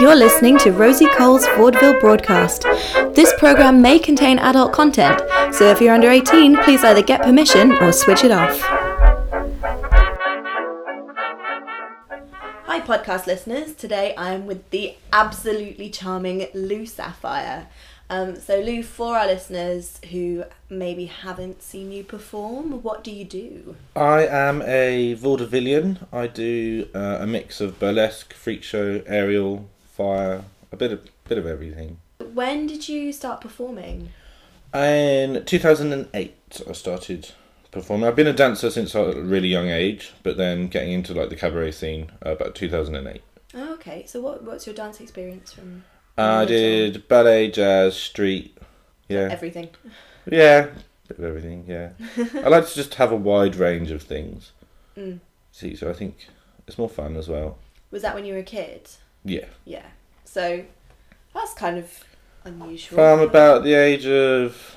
You're listening to Rosie Cole's vaudeville broadcast. This program may contain adult content, so if you're under 18, please either get permission or switch it off. Hi, podcast listeners. Today I'm with the absolutely charming Lou Sapphire. Um, so, Lou, for our listeners who maybe haven't seen you perform, what do you do? I am a vaudevillian. I do uh, a mix of burlesque, freak show, aerial, fire, a bit of bit of everything. When did you start performing? In 2008, I started performing. I've been a dancer since a really young age, but then getting into like the cabaret scene uh, about 2008. Oh, okay. So, what what's your dance experience from? I did ballet, jazz, street. Yeah, Everything. yeah, bit of everything. Yeah, I like to just have a wide range of things. Mm. See, so I think it's more fun as well. Was that when you were a kid? Yeah. Yeah. So that's kind of unusual. From about the age of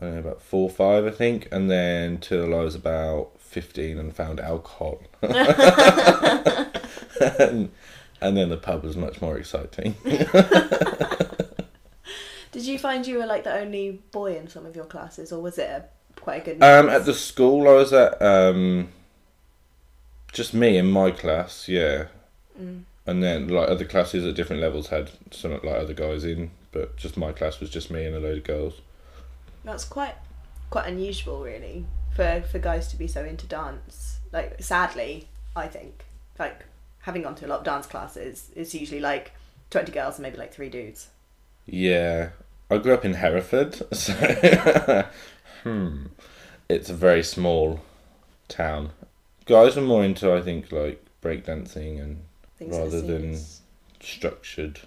I don't know, about four or five, I think, and then till I was about fifteen and found alcohol. and, and then the pub was much more exciting. Did you find you were like the only boy in some of your classes, or was it a, quite a good? Um, at the school I was at, um, just me in my class, yeah. Mm. And then like other classes at different levels had some like other guys in, but just my class was just me and a load of girls. That's quite quite unusual, really, for for guys to be so into dance. Like, sadly, I think like having gone to a lot of dance classes, it's usually like twenty girls and maybe like three dudes. Yeah, I grew up in Hereford, so hmm, it's a very small town. Guys are more into, I think, like breakdancing and Things rather than as- structured.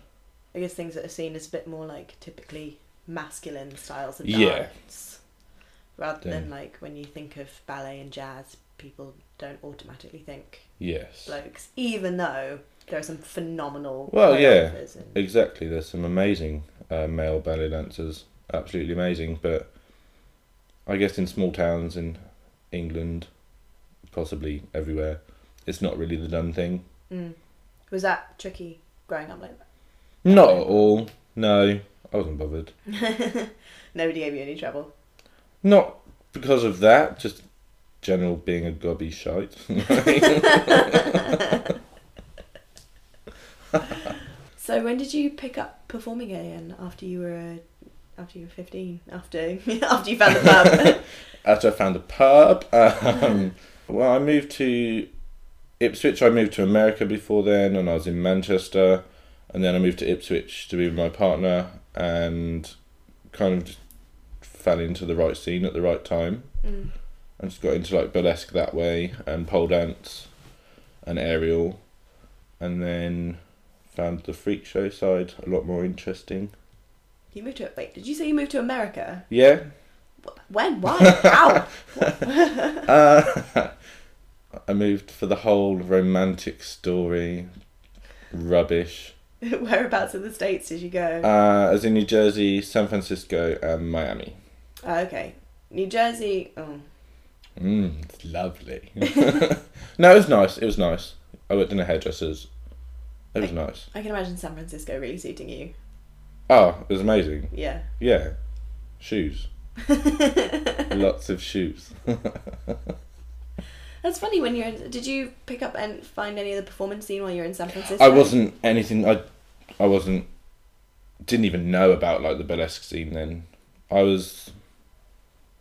I guess things that are seen as a bit more like typically masculine styles of Yeah. dance. Rather Then- than like when you think of ballet and jazz, people don't automatically think Yes, blokes, even though there are some phenomenal Well, yeah. and- exactly. There's some amazing uh, male ballet dancers, absolutely amazing. But I guess in small towns in England, possibly everywhere, it's not really the done thing. Mm. Was that tricky growing up like that? Not at all. No, I wasn't bothered. Nobody gave you any trouble. Not because of that, just general being a gobby shite. So when did you pick up performing again after you were after you were fifteen? After after you found the pub? After I found a pub, um, well, I moved to Ipswich. I moved to America before then, and I was in Manchester, and then I moved to Ipswich to be with my partner, and kind of just fell into the right scene at the right time. mm. I just got into like burlesque that way, and pole dance, and aerial, and then found the freak show side a lot more interesting. You moved to wait. Did you say you moved to America? Yeah, When? Why? How? Uh, I moved for the whole romantic story. Rubbish. Whereabouts in the states did you go? Uh, as in New Jersey, San Francisco, and Miami. oh, okay, New Jersey. Oh, Mm, it's lovely. no, it was nice. It was nice. I worked in a hairdresser's. It was nice. I can imagine San Francisco really suiting you. Oh, it was amazing. Yeah. Yeah. Shoes. Lots of shoes. That's funny. When you're, in, did you pick up and find any of the performance scene while you're in San Francisco? I wasn't anything. I, I wasn't. Didn't even know about like the burlesque scene then. I was.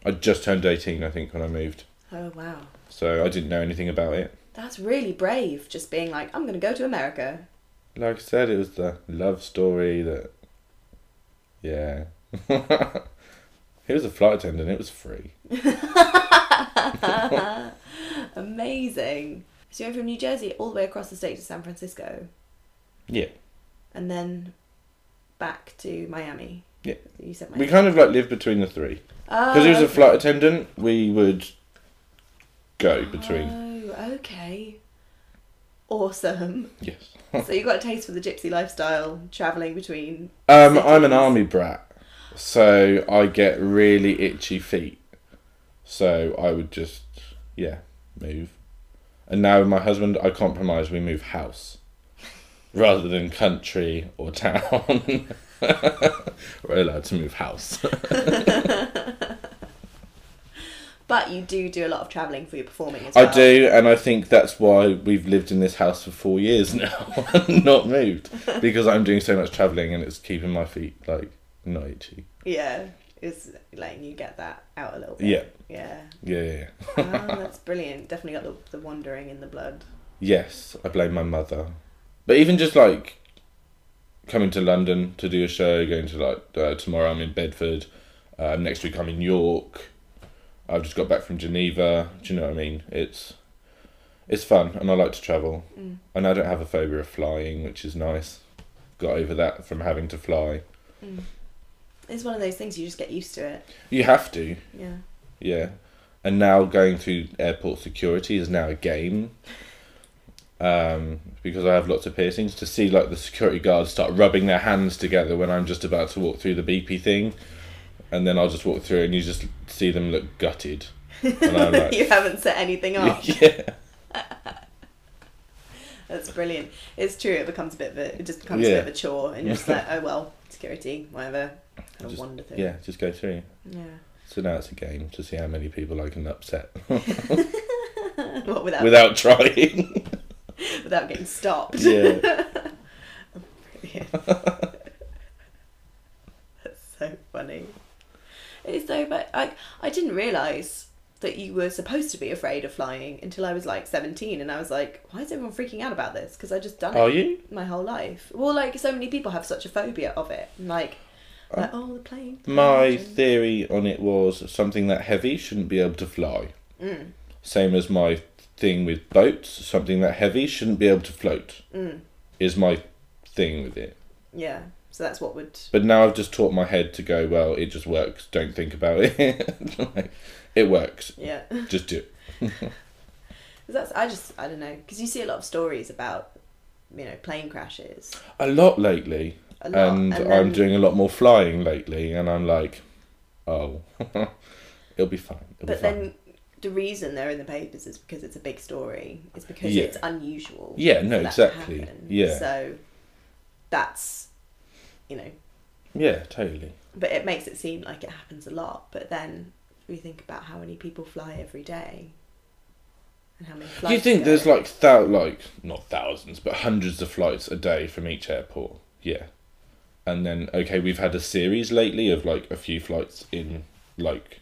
I just turned eighteen, I think, when I moved. Oh wow, So I didn't know anything about it. that's really brave. Just being like, I'm gonna go to America. Like I said, it was the love story that. Yeah. he was a flight attendant. It was free. Amazing. So you went from New Jersey all the way across the state to San Francisco, Yeah. and then back to Miami. Yeah. You said We kind of like lived between the three because he was a Oh, flight attendant. We would go between. Oh, okay. Awesome. Yes. so you got a taste for the gypsy lifestyle, traveling between. Um, I'm an army brat, so I get really itchy feet. So I would just, yeah, move. And now with my husband, I compromise. We move house. rather than country or town. We're allowed to move house. But you do do a lot of travelling for your performing as well. I do, and I think that's why we've lived in this house for four years now, and not moved, because I'm doing so much travelling and it's keeping my feet like not itchy. Yeah, it's letting you get that out a little bit. Yeah. Yeah. Yeah, yeah, yeah. Oh, that's brilliant. Definitely got the, the wandering in the blood. Yes, I blame my mother. But even just like coming to London to do a show, going to like uh, tomorrow I'm in Bedford, uh, next week I'm in York. I've just got back from Geneva. Do you know what I mean? It's it's fun, and I like to travel. Mm. And I don't have a phobia of flying, which is nice. Got over that from having to fly. Mm. It's one of those things you just get used to it. You have to, Yeah. yeah. And now going through airport security is now a game. Um, because I have lots of piercings, to see like the security guards start rubbing their hands together when I'm just about to walk through the beepy thing, and then I'll just walk through and you just see them look gutted. Like, you haven't set anything up. yeah, That's brilliant. It's true. It becomes a bit of a. It just becomes a bit of a chore, and you're just like, oh well, security, whatever. Kind of wander through. yeah, just go through. Yeah. So now it's a game to see how many people I can upset what without without trying. without getting stopped. yeah. Brilliant. That's so funny. It's so, but I I didn't realize that you were supposed to be afraid of flying until I was like seventeen, and I was like, why is everyone freaking out about this? Because I just done it Are you? my whole life. Well, like so many people have such a phobia of it, and like, like oh the plane. the My theory on it was something that heavy shouldn't be able to fly. Mm, Same as my thing with boats, something that heavy shouldn't be able to float. mm, Is my thing with it. yeah. So that's what would. But now I've just taught my head to go, well, it just works. Don't think about it. like, it works. Yeah. Just do That's I just I don't know because you see a lot of stories about you know plane crashes A lot lately. a lot and, and I'm doing a lot more flying lately, and I'm like, oh, it'll be fine. It'll But be fine. then the reason they're in the papers is because it's a big story. It's because Yeah. it's unusual. Yeah, no, exactly. Yeah. So that's you know, yeah, totally. but it makes it seem like it happens a lot. But then we think about how many people fly every day. And how many flights you think there's like thou like not thousands, but hundreds of flights a day from each airport? Yeah, and then okay, we've had a series lately of like a few flights in like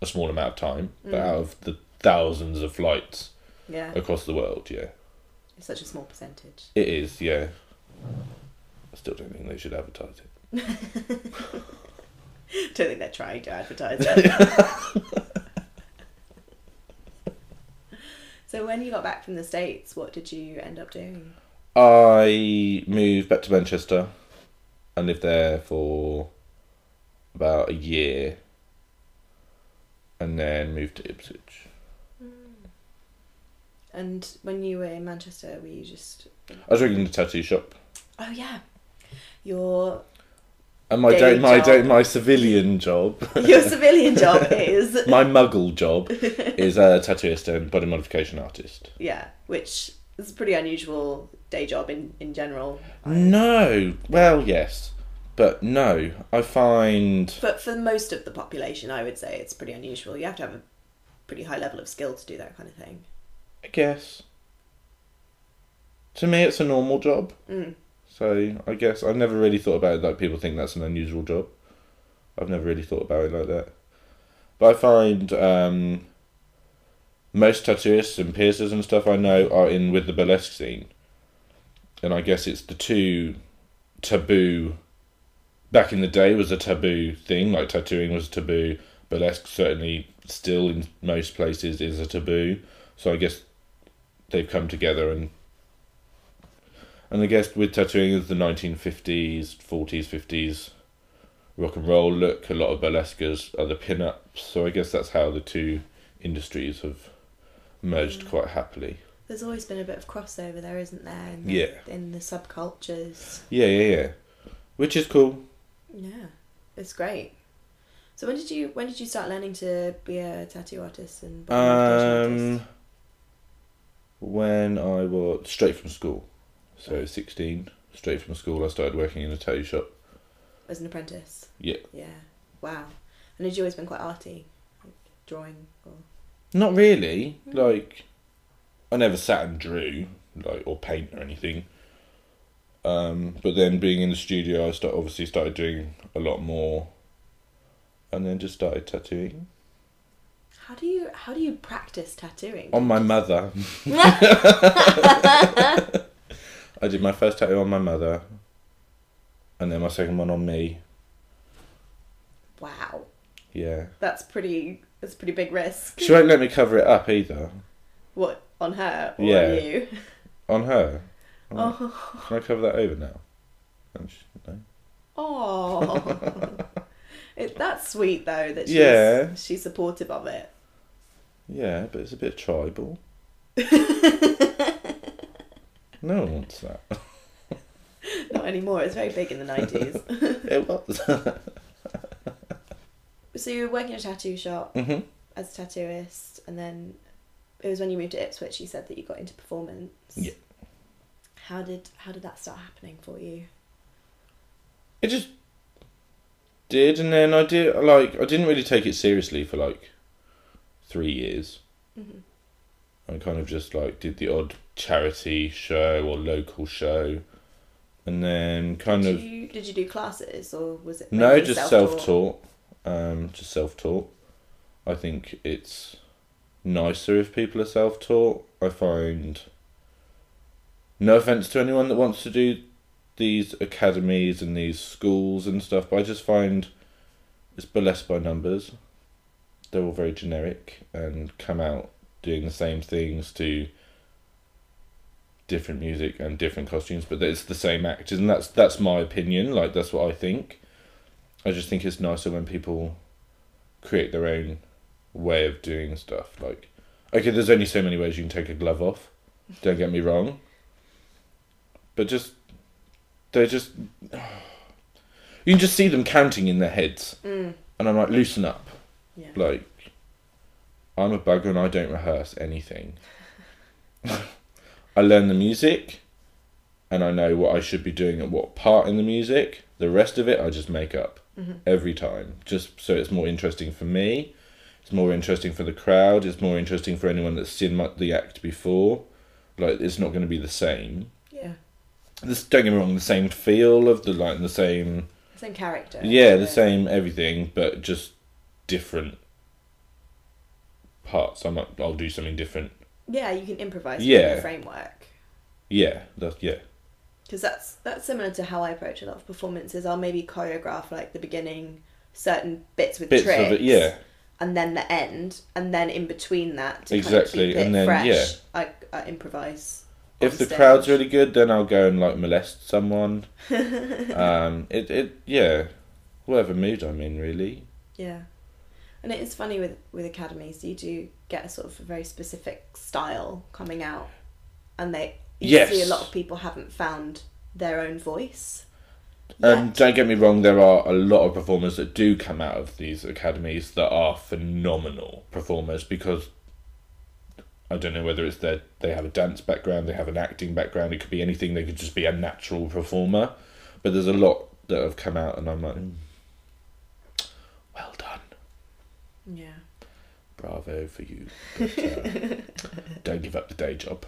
a small amount of time, but Mm. out of the thousands of flights yeah, across the world, yeah, it's such a small percentage. it is. Yeah, I still don't think they should advertise it. Don't think they're trying to advertise it. so when you got back from the states, what did you end up doing? I moved back to Manchester and lived there for about a year and then moved to Ipswich. Mm. And when you were in Manchester, were you just? I was working in a tattoo shop. Oh yeah, your And my Day day, my job. day, my civilian job, your civilian job is my muggle job, is a tattooist and body modification artist. yeah, which is a pretty unusual day job in in general. No, well, yes, but no. I find But for most of the population, I would say it's pretty unusual. You have to have a pretty high level of skill to do that kind of thing. I guess to me it's a normal job. Mm. So I guess I've never really thought about it like people think that's an unusual job. I've never really thought about it like that. But I find um, most tattooists and piercers and stuff I know are in with the burlesque scene. And I guess it's the two taboo back in the day was a taboo thing, like tattooing was taboo, burlesque certainly still in most places is a taboo. So I guess they've come together and and I guess with tattooing is the 1950s, 40s, 50s rock and roll look. A lot of burlesquers are the pin-ups. So I guess that's how the two industries have merged Mm. quite happily. There's always been a bit of crossover there, isn't there? In the, Yeah. In the subcultures. Yeah, yeah, yeah. Which is cool. Yeah, it's great. So when did you when did you start learning to be a tattoo artist and Um, when I was straight from school. So sixteen, straight from school, I started working in a tattoo shop. As an apprentice. Yeah. Yeah. Wow. And had you always been quite arty, like drawing or? Not really. Mm. Like, I never sat and drew, like, or paint or anything. Um, but then being in the studio, I start obviously started doing a lot more, and then just started tattooing How do you how do you practice tattooing? on my mother. I did my first tattoo on my mother, and then my second one on me. Wow. Yeah, That's pretty that's a pretty big risk. she won't let me cover it up either. What on her or Yeah. on you? On her. I'm like, Oh, Can I cover that over now? And she, no. oh. it, that's sweet though that she's, Yeah. she's supportive of it. Yeah, but it's a bit tribal. no one wants that. Not anymore. It's very big in the nineties. It was. so you were working in a tattoo shop hmm as a tattooist, and then it was when you moved to Ipswich. You said that you got into performance. Yeah. How did how did that start happening for you? It just did, and then I did like I didn't really take it seriously for like three years. Mm-hmm. I kind of just like did the odd charity show or local show, and then kind did of you did you do classes or was it no, just self-taught? self taught. Um, just self taught. I think it's nicer if people are self taught. I find. No offense to anyone that wants to do these academies and these schools and stuff, but I just find it's burlesque by numbers. They're all very generic and come out doing the same things to different music and different costumes, but it's the same actors, and that's that's my opinion. Like that's what I think. I just think it's nicer when people create their own way of doing stuff. Like, okay, there's only so many ways you can take a glove off. Don't get me wrong. But just, they're just, you can just see them counting in their heads, Mm, and I'm like, loosen up. yeah. Like, I'm a bugger and I don't rehearse anything. I learn the music, and I know what I should be doing and what part in the music. The rest of it, I just make up Mhm. every time, just so it's more interesting for me. It's more interesting for the crowd. It's more interesting for anyone that's seen my, the act before. Like, it's not going to be the same. Yeah. This, don't get me wrong, the same feel of the like the same Same character. yeah, the same everything, but just different parts. I might, I'll do something different. Yeah, you can improvise Yeah. the framework. Yeah, that's yeah, Because that's that's similar to how I approach a lot of performances. I'll maybe choreograph like the beginning, certain bits with bits tricks, of it. Yeah, and then the end, and then in between that, Exactly, kind of and then, fresh, yeah. I, I improvise. if the stage. crowd's really good, then I'll go and like molest someone. um, it it yeah, whatever mood I'm in, really. Yeah. And it is funny with, with academies, you do get a sort of a very specific style coming out, and they you Yes. see a lot of people haven't found their own voice. And yet. don't get me wrong, there are a lot of performers that do come out of these academies that are phenomenal performers because I don't know whether it's their they have a dance background, they have an acting background, it could be anything, they could just be a natural performer. But there's a lot that have come out and I'm like "Mm, well done. Yeah. Bravo for you. But, uh, don't give up the day job.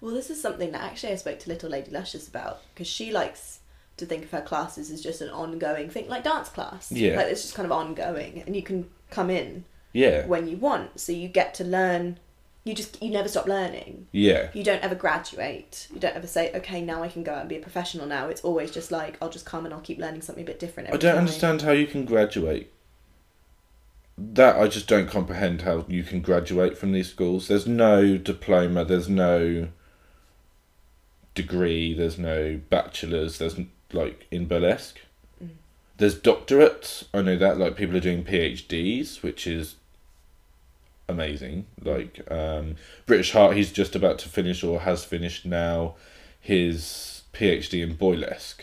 Well, this is something that actually I spoke to Little Lady Luscious about because she likes to think of her classes as just an ongoing thing, like dance class. Yeah. Like it's just kind of ongoing, and you can come in Yeah. when you want, so you get to learn. You just you never stop learning. Yeah. You don't ever graduate. You don't ever say, okay, now I can go out and be a professional. Now it's always just like I'll just come and I'll keep learning something a bit different. I don't time. understand how you can graduate. That I just don't comprehend how you can graduate from these schools. There's no diploma, there's no degree, there's no bachelor's, there's like in burlesque. Mm. There's doctorates, I know that, like people are doing PhDs, which is amazing. Like um, British Heart, he's just about to finish or has finished now his PhD in boylesque.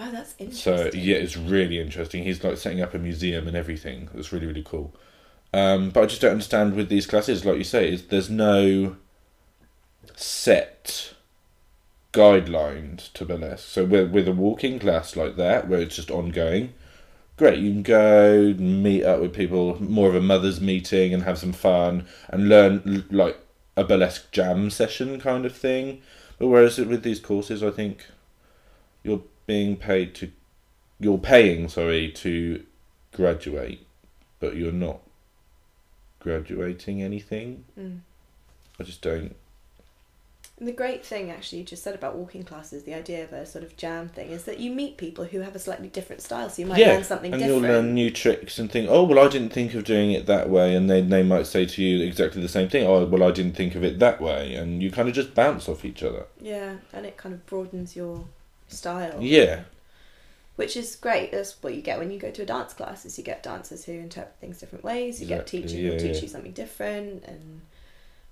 Oh, that's interesting. So yeah, it's really interesting. He's like setting up a museum and everything. It's really really cool. Um, but I just don't understand with these classes, like you say, is there's no set guidelines to burlesque. So with with a walking class like that, where it's just ongoing, great. You can go meet up with people, more of a mothers' meeting, and have some fun and learn like a burlesque jam session kind of thing. But whereas with these courses, I think you're being paid to, you're paying sorry to graduate, but you're not graduating anything. Mm. I just don't. And the great thing, actually, you just said about walking classes, the idea of a sort of jam thing, is that you meet people who have a slightly different style, so you might learn something and different. you'll learn new tricks and think, oh well, I didn't think of doing it that way, and they they might say to you exactly the same thing. Oh well, I didn't think of it that way, and you kind of just bounce off each other. Yeah, and it kind of broadens your style. Yeah, Which is great. That's what you get when you go to a dance class. Is you get dancers who interpret things different ways. You Exactly, get teachers yeah, who teach yeah. you something different, and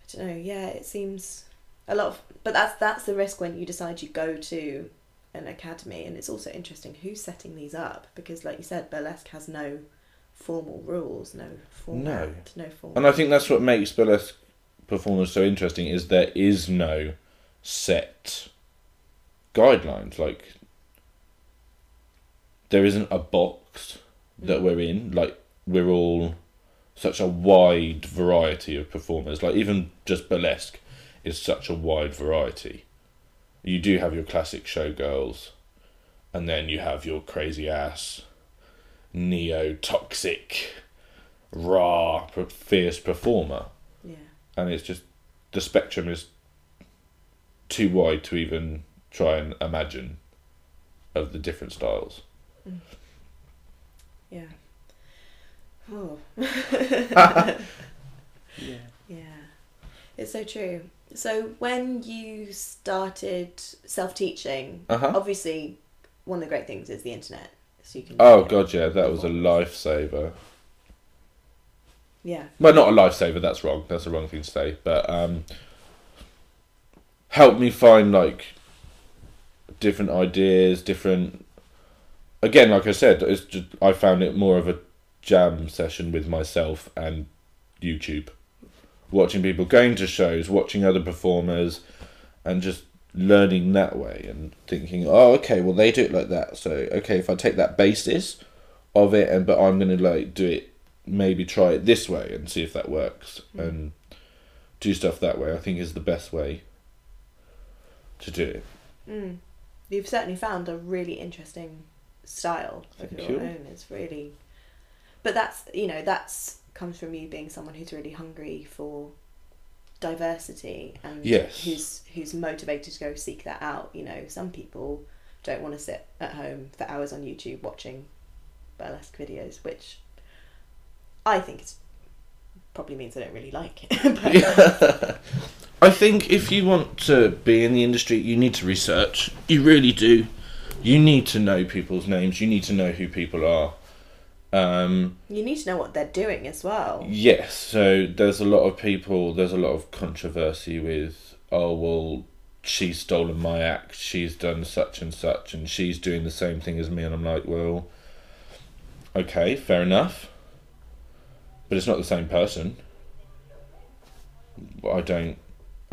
I don't know. Yeah, it seems a lot of. But that's that's the risk when you decide you go to an academy, and it's also interesting who's setting these up because, like you said, burlesque has no formal rules, no format, no, format. and I think that's what makes burlesque performers so interesting is there is no set guidelines. Like there isn't a box that Mm. we're in. Like we're all such a wide variety of performers. Like even just burlesque is such a wide variety. You do have your classic showgirls, and then you have your crazy ass, neo toxic, raw, fierce performer, yeah. and it's just the spectrum is too wide to even try and imagine of the different styles. Yeah. Oh. Yeah. Yeah. It's so true. So when you started self teaching, Uh huh. obviously one of the great things is the internet. So you can Oh god, yeah, that was a lifesaver. Yeah. Well, not a lifesaver. That's wrong. That's the wrong thing to say. But um, helped me find like different ideas, different. Again, like I said, it's just I found it more of a jam session with myself and YouTube, watching people going to shows, watching other performers, and just learning that way and thinking, oh, okay, well they do it like that. So okay, if I take that basis of it, and but I'm gonna like do it maybe try it this way and see if that works Mm. and do stuff that way i think is the best way to do it Mm. You've certainly found a really interesting style of Thank your you. own. It's really, but that's you know that's comes from you being someone who's really hungry for diversity and Yes. who's who's motivated to go seek that out. You know, some people don't want to sit at home for hours on YouTube watching burlesque videos, which I think it's probably means they don't really like it. but, i think if you want to be in the industry you need to research you really do you need to know people's names you need to know who people are um, you need to know what they're doing as well. Yes, so there's a lot of people, there's a lot of controversy with, oh, well, she's stolen my act, she's done such and such, and she's doing the same thing as me, and I'm like, well, okay, fair enough, but it's not the same person. I don't.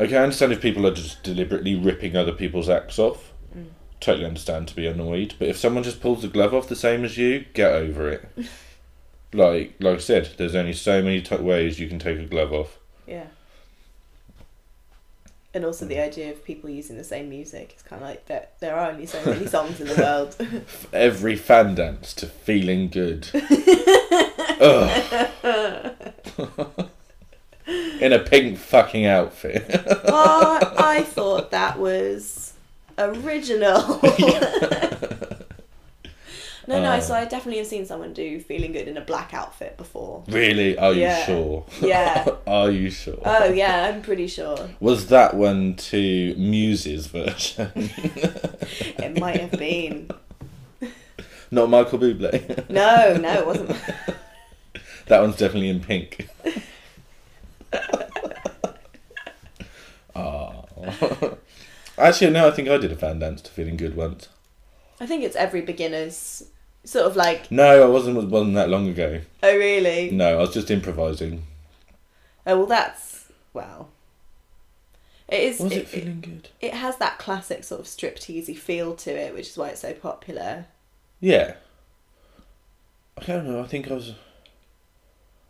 Okay, I understand if people are just deliberately ripping other people's acts off. Mm. Totally understand to be annoyed, but if someone just pulls the glove off the same as you, get over it. like, like I said, there's only so many t- ways you can take a glove off. Yeah. And also the idea of people using the same music. It's kind of like that. There are only so many songs in the world. Every fan dance to feeling good. In a pink fucking outfit. oh, I thought that was original. no, no. Oh. So uh. I definitely have seen someone do "Feeling Good" in a black outfit before. really? Are you Yeah. sure? Yeah. Are you sure? Oh yeah, I'm pretty sure Was that one to Muse's version? it might have been. Not Michael Bublé. No, no, it wasn't. that one's definitely in pink. Oh. Actually, no, I think I did a fan dance to Feeling Good once. I think it's every beginner's sort of like. No, I wasn't. It wasn't that long ago. Oh really? No, I was just improvising. Oh well, that's well. It is. Was it, it, it, feeling good? it has that classic sort of stripteasy feel to it, which is why it's so popular. Yeah. I don't know. I think I was.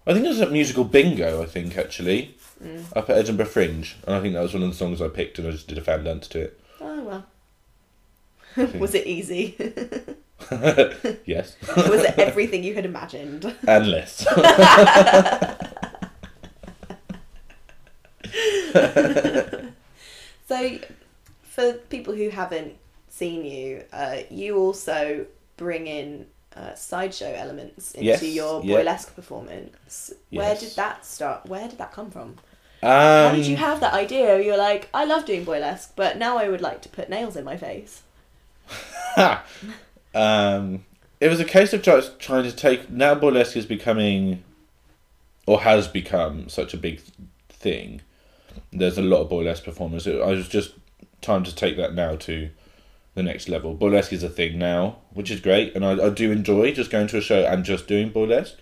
I think it was at musical bingo. I think actually Mm. up at Edinburgh Fringe, and I think that was one of the songs I picked, and I just did a fan dance to it. Oh well. was it easy? yes, was it everything you had imagined? and less. So, for people who haven't seen you, uh, you also bring in uh, sideshow elements into Yes, your yeah. boylesque performance. Where Yes. did that start? Where did that come from? Um, How did you have that idea? You're like, I love doing boylesque, but now I would like to put nails in my face. um, it was a case of try- trying to take. Now burlesque is becoming, or has become, such a big thing. There's a lot of burlesque performers. I was just time to take that now to the next level. Burlesque is a thing now, which is great, and I, I do enjoy just going to a show and just doing burlesque.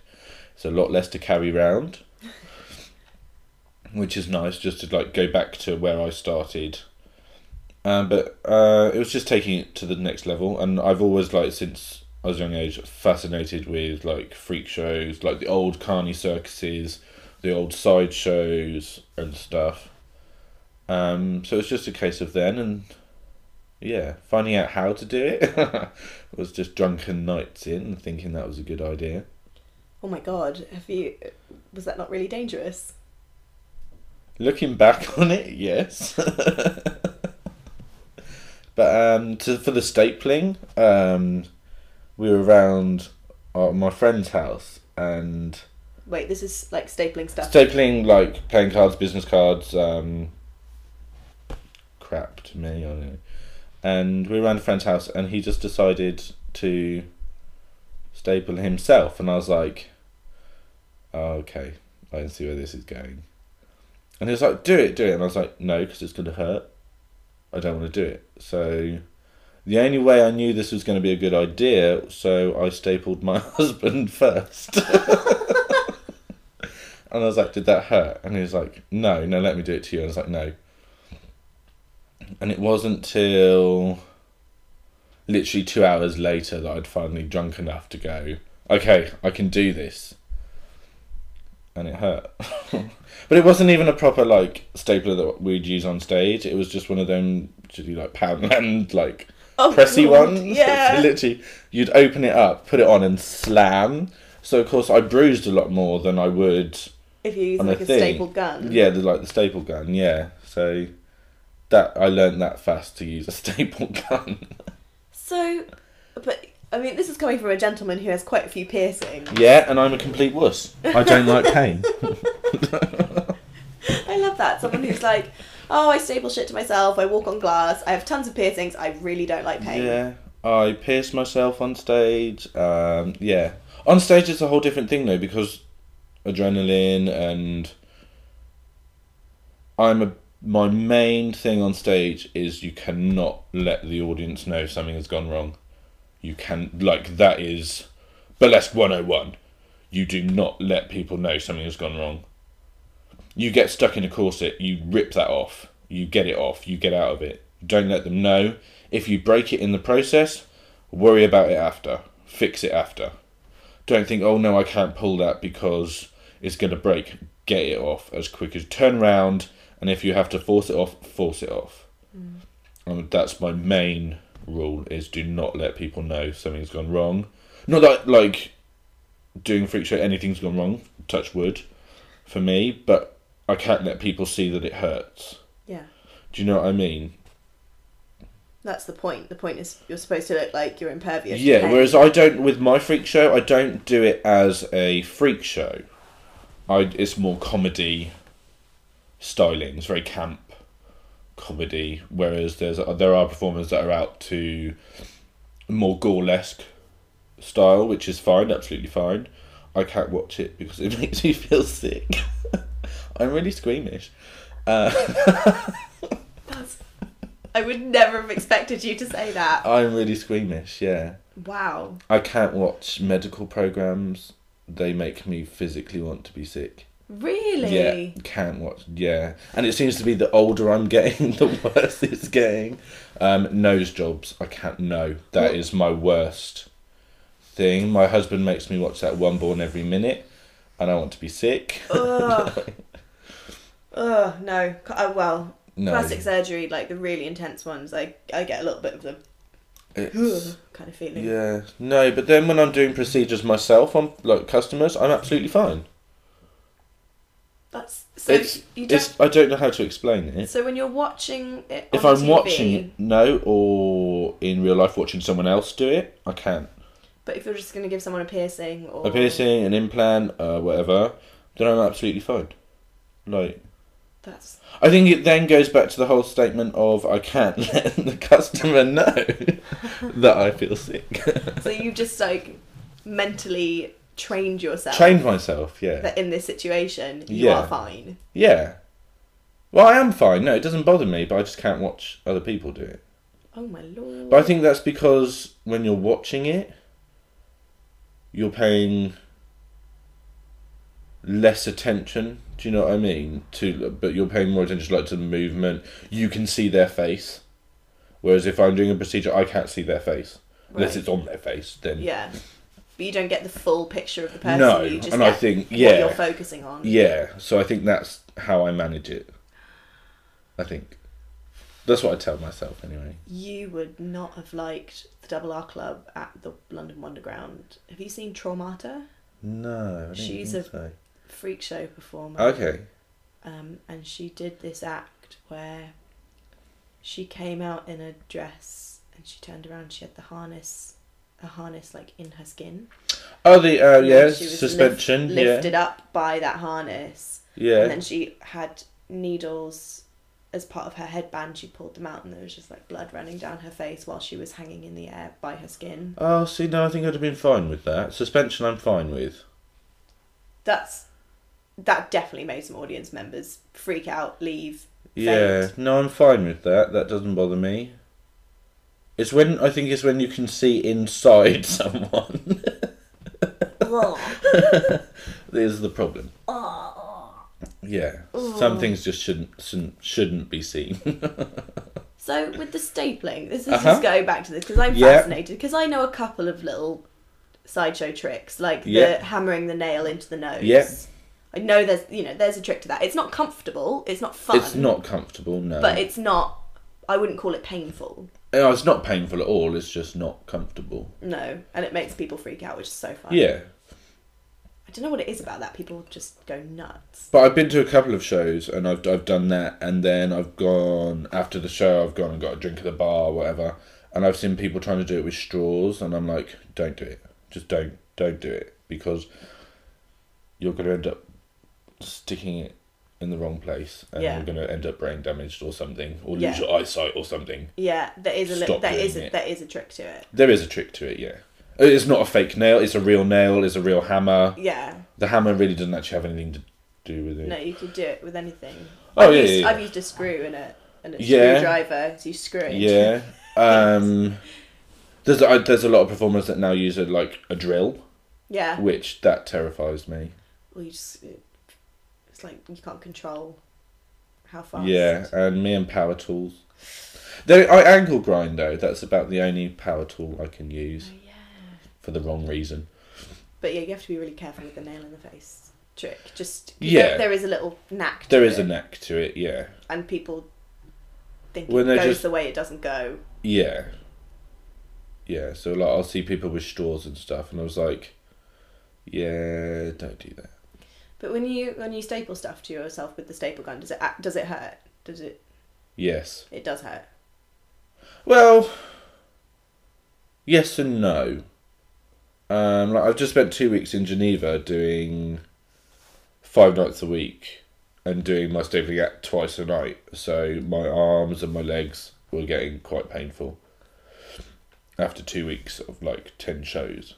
It's a lot less to carry around, which is nice. Just to like go back to where I started. Um, but uh, it was just taking it to the next level, and I've always like since I was a young age fascinated with like freak shows, like the old carny circuses, the old side shows and stuff. Um, so it's just a case of then and yeah, finding out how to do it was just drunken nights in and thinking that was a good idea. Oh my god, have you. Was that not really dangerous? Looking back on it, yes. but um, to, for the stapling, um, we were around uh, my friend's house and Wait, this is like stapling stuff. stapling like playing cards, business cards, um, crap to me. I don't know. And we were around a friend's house, and he just decided to staple himself, and I was like, oh, "Okay, I can see where this is going." And he was like, "Do it, do it," and I was like, "No, because it's going to hurt. I don't want to do it." So. The only way I knew this was going to be a good idea, so I stapled my husband first. And I was like, "Did that hurt?" And he was like, "No, no, let me do it to you." And I was like, "No." And it wasn't till literally two hours later that I'd finally drunk enough to go, "Okay, I can do this." And it hurt, but it wasn't even a proper like stapler that we'd use on stage. It was just one of them, to do like Poundland like Oh, pressy God, ones. Yeah. So literally, you'd open it up, put it on, and slam. So of course, I bruised a lot more than I would. if you use like a a thing. stapled gun. Yeah, the like the staple gun. Yeah, so that I learned that fast to use a staple gun. So, but I mean, this is coming from a gentleman who has quite a few piercings. yeah, and I'm a complete wuss. I don't like pain. I love that. Someone who's like, oh, I staple shit to myself. I walk on glass. I have tons of piercings. I really don't like pain. Yeah, I pierce myself on stage. Um, yeah, on stage it's a whole different thing though because adrenaline and I'm a my main thing on stage is you cannot let the audience know something has gone wrong. You can like that is burlesque 101. You do not let people know something has gone wrong. You get stuck in a corset, you rip that off. You get it off, you get out of it. Don't let them know. If you break it in the process, worry about it after. Fix it after. Don't think, oh no, I can't pull that because it's going to break. Get it off as quick as turn round, and if you have to force it off, force it off. Um, that's my main rule: is do not let people know something's gone wrong. Not that like doing freak show, anything's gone wrong. Touch wood, for me, but I can't let people see that it hurts. Yeah. Do you know what I mean? That's the point. The point is you're supposed to look like you're impervious. Yeah, whereas I don't with my freak show, I don't do it as a freak show. I it's more comedy styling. It's very camp comedy. Whereas there's there are performers that are out to more gorelesque style, which is fine, absolutely fine. I can't watch it because it makes me feel sick. I'm really squeamish. Uh, I would never have expected you to say that. I'm really squeamish. Yeah. Wow. I can't watch medical programs. They make me physically want to be sick. Really? Yeah, can't watch. Yeah, and it seems to be the older I'm getting, the worse it's getting. Um, nose jobs, I can't. No, that What? is my worst thing. My husband makes me watch that one born every minute, and I want to be sick. Ugh. Ugh, no. Oh, well, no, plastic surgery, like the really intense ones, I, I get a little bit of the it's, kind of feeling. yeah, no. But then when I'm doing procedures myself on like customers, I'm absolutely fine. That's so it's you don't. it's I don't know how to explain it. So when you're watching it, If I'm TV, watching it, no, or in real life watching someone else do it, I can't. but if you're just going to give someone a piercing or a piercing, an implant, uh, whatever, then I'm absolutely fine. Like, that's I think it then goes back to the whole statement of I can't let the customer know that I feel sick. so you've just like mentally trained yourself Trained myself, yeah, that in this situation you Yeah. are fine. yeah. Well, I am fine. No, it doesn't bother me, but I just can't watch other people do it. Oh my lord! But I think that's because when you're watching it, you're paying less attention. Do you know what I mean? To but you're paying more attention like to the movement. You can see their face, whereas if I'm doing a procedure, I can't see their face unless it's on their face. Then yeah, but you don't get the full picture of the person. no, you just and I think what you're focusing on. yeah. So I think that's how I manage it. I think that's what I tell myself anyway. You would not have liked the Double R Club at the London Wonderground. Have you seen Traumata? No, I She's think a- so. Freak show performer. Okay. um, and she did this act where she came out in a dress and she turned around. She had the harness, a harness like in her skin. Oh, the uh, yeah then she was suspension. lift- yeah, lifted up by that harness, yeah. and then she had needles as part of her headband. She pulled them out, and there was just like blood running down her face while she was hanging in the air by her skin. Oh, see, no, I think I'd have been fine with that. Suspension, I'm fine with. That's that definitely made some audience members freak out, leave. Yeah, no, I'm fine with that. That doesn't bother me. It's when I think it's when you can see inside someone. There's the problem. Yeah, some things just shouldn't shouldn't, shouldn't be seen. So with the stapling, this is Uh-huh. just going back to this because I'm Yeah. fascinated because I know a couple of little sideshow tricks like Yeah. the hammering the nail into the nose. Yeah. I know there's you know there's a trick to that. It's not comfortable. It's not fun. it's not comfortable, no. But it's not. I wouldn't call it painful. No, it's not painful at all. It's just not comfortable. No, and it makes people freak out, which is so fun. Yeah, I don't know what it is about that. People just go nuts. But I've been to a couple of shows and I've I've done that and then I've gone after the show I've gone and got a drink at the bar or whatever and I've seen people trying to do it with straws and I'm like don't do it just don't don't do it because you're going to end up sticking it in the wrong place and Yeah. you're going to end up brain damaged or something or Yeah. lose your eyesight or something. Yeah, there is a little. Stop There is a, it. there is a trick to it. There is a trick to it, yeah. It's not a fake nail. It's a real nail. It's a real hammer. Yeah. The hammer really doesn't actually have anything to do with it. No, you could do it with anything. Oh, I've yeah, used, yeah, yeah. I've used a screw in it and a Yeah. screwdriver to screw it. Yeah. Um, there's a, there's a lot of performers that now use it like a drill, Yeah. which that terrifies me. Well, you just it's like you can't control how fast. Yeah, and me and power tools. There, I angle grind though. That's about the only power tool I can use Oh, yeah. for the wrong reason. But yeah, you have to be really careful with the nail in the face trick. Just Yeah. there, there is a little knack. To There is it, a knack to it. Yeah, and people think When it goes just- the way it doesn't go. yeah, yeah. So like, I'll see people with straws and stuff, and I was like, yeah, don't do that. But when you when you staple stuff to yourself with the staple gun, does it act- does it hurt? Does it? Yes. It does hurt. Well, yes and no. Um, like I've just spent two weeks in Geneva doing five nights a week and doing my stapling act twice a night. So my arms and my legs were getting quite painful after two weeks of like ten shows.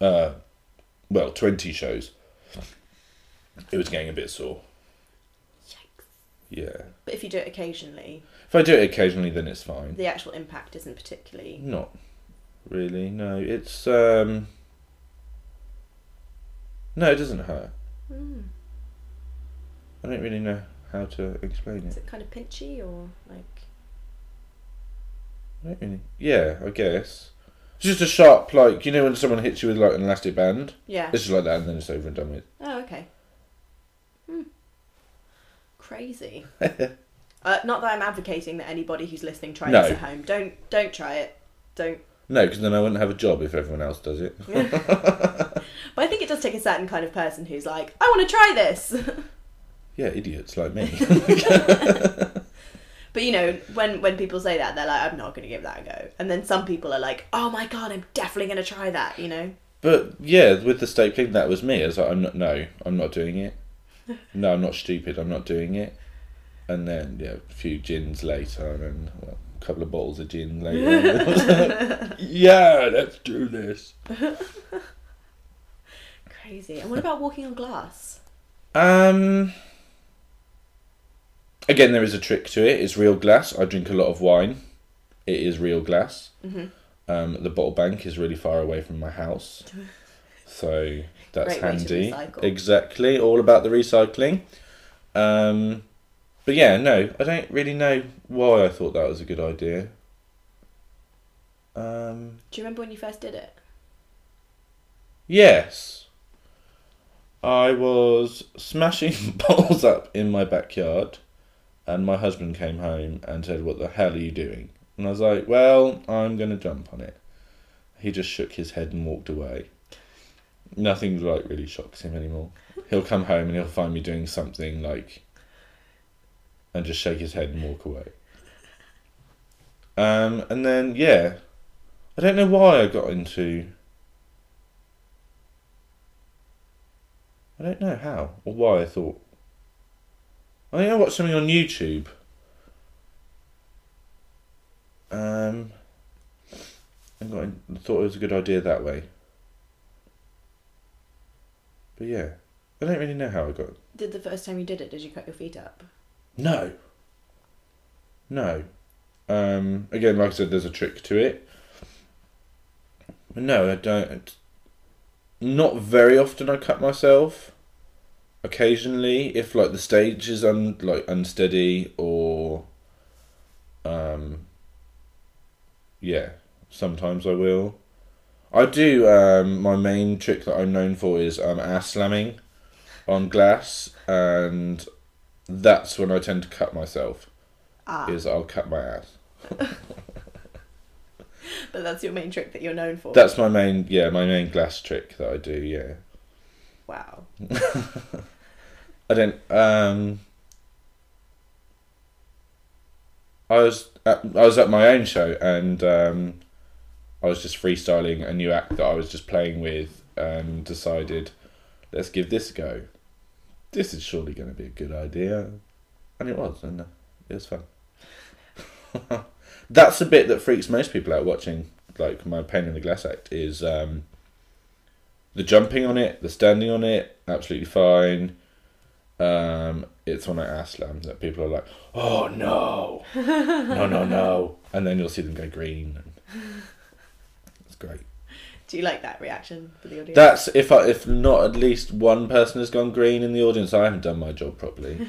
Uh, well, twenty shows. It was getting a bit sore. Yikes. Yeah. But if you do it occasionally, If I do it occasionally, then it's fine. the actual impact isn't particularly. Not really. No, it's um. No, it doesn't hurt. Mm. I don't really know how to explain Is it. it kind of pinchy or like? I don't really. Yeah, I guess. It's just a sharp, like you know when someone hits you with like an elastic band. Yeah. It's just like that, and then it's over and done with. Oh, okay. Hmm. Crazy. uh, not that I'm advocating that anybody who's listening try No. this at home. Don't don't try it. Don't. No, because then I wouldn't have a job if everyone else does it. But I think it does take a certain kind of person who's like, I want to try this. Yeah, idiots like me. but you know, when when people say that, they're like, I'm not going to give that a go. And then some people are like, Oh my god, I'm definitely going to try that. You know. But yeah, with the stapling, that was me. I was like, I'm not. No, I'm not doing it. No, I'm not stupid. I'm not doing it. And then yeah, a few gins later, and well, a couple of bottles of gin later. yeah, let's do this. Crazy. And what about walking on glass? Um. Again, there is a trick to it. It's real glass. I drink a lot of wine. It is real glass. hmm Um, the bottle bank is really far away from my house, so that's Great to handy. Exactly, all about the recycling. Um, but yeah, no, I don't really know why I thought that was a good idea. Um, Do you remember when you first did it? yes, I was smashing bottles up in my backyard, and my husband came home and said, "What the hell are you doing?" And I was like, "Well, I'm gonna jump on it." He just shook his head and walked away. Nothing like really shocks him anymore. He'll come home and he'll find me doing something like, and just shake his head and walk away. Um, and then yeah, I don't know why I got into. I don't know how or why I thought. I think I watched something on YouTube. Um, and got in, thought it was a good idea that way. But yeah, I don't really know how I got. Did the first time you did it, did you cut your feet up? No. No. Um, again, like I said, there's a trick to it. But no, I don't. Not very often. I cut myself. Occasionally, if like the stage is un like unsteady or, um. Yeah, sometimes I will. I do. Um, my main trick that I'm known for is um ass slamming, on glass, and that's when I tend to cut myself. Ah, Is I'll cut my ass. but that's your main trick that you're known for. That's my main, yeah, my main glass trick that I do. Yeah, wow. I don't. Um, I was at, I was at my own show and um, I was just freestyling a new act that I was just playing with and decided, let's give this a go. This is surely going to be a good idea, and it was, and uh, it was fun. That's the bit that freaks most people out watching, like my pain in the glass act, is um, the jumping on it, the standing on it, absolutely fine. Um, it's when I ass slam that people are like, "Oh no, no, no, no," and then you'll see them go green. It's great. Do you like that reaction for the audience? That's if I, if not at least one person has gone green in the audience, I haven't done my job properly.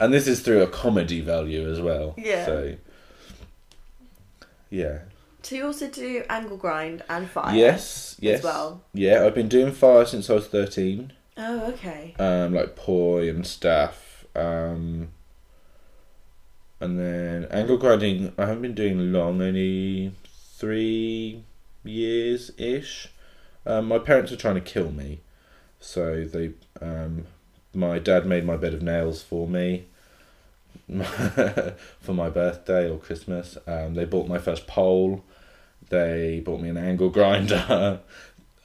and this is through a comedy value as well. Yeah. So yeah. Do you also do angle grind and fire? Yes. Yes. As well. Yeah, I've been doing fire since I was thirteen. Oh, okay. um, like poi and stuff. Um, and then angle grinding, I haven't been doing long, only three years ish. Um, my parents were trying to kill me, so they. Um, my dad made my bed of nails for me for my birthday or Christmas. Um, they bought my first pole. They bought me an angle grinder.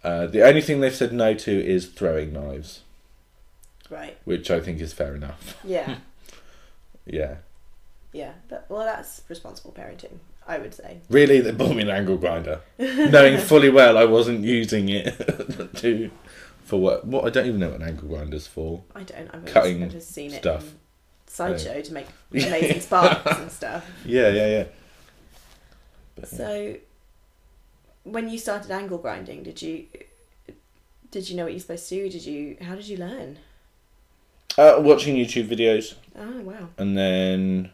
Uh, the only thing they've said no to is throwing knives Right. which I think is fair enough. Yeah. Yeah. yeah. But, well, that's responsible parenting, I would say. Really, they bought me an angle grinder, knowing fully well I wasn't using it to for what. What I don't even know what an angle grinder's for. I don't. I've, Cutting I've just seen it stuff. in Sideshow to make amazing sparks and stuff. Yeah, yeah, yeah. But, yeah. So, when you started angle grinding, did you did you know what you're supposed to do? Did you how did you learn? Uh, watching YouTube videos Oh wow. and then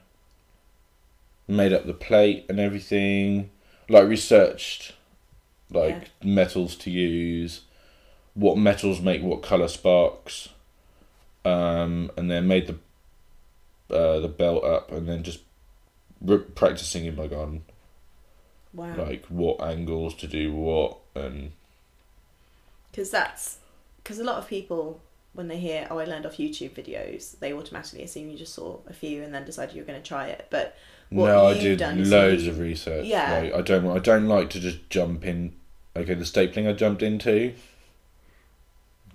made up the plate and everything. Like researched like metals to use, what metals make what color sparks, um, and then made the uh, the belt up and then just re- practicing in my garden, Wow. like what angles to do what and Because that's because a lot of people when they hear oh I learned off YouTube videos they automatically assume you just saw a few and then decided you were going to try it. But What no, I did loads of research. Yeah. like, I don't. I don't like to just jump in. Okay, the stapling I jumped into.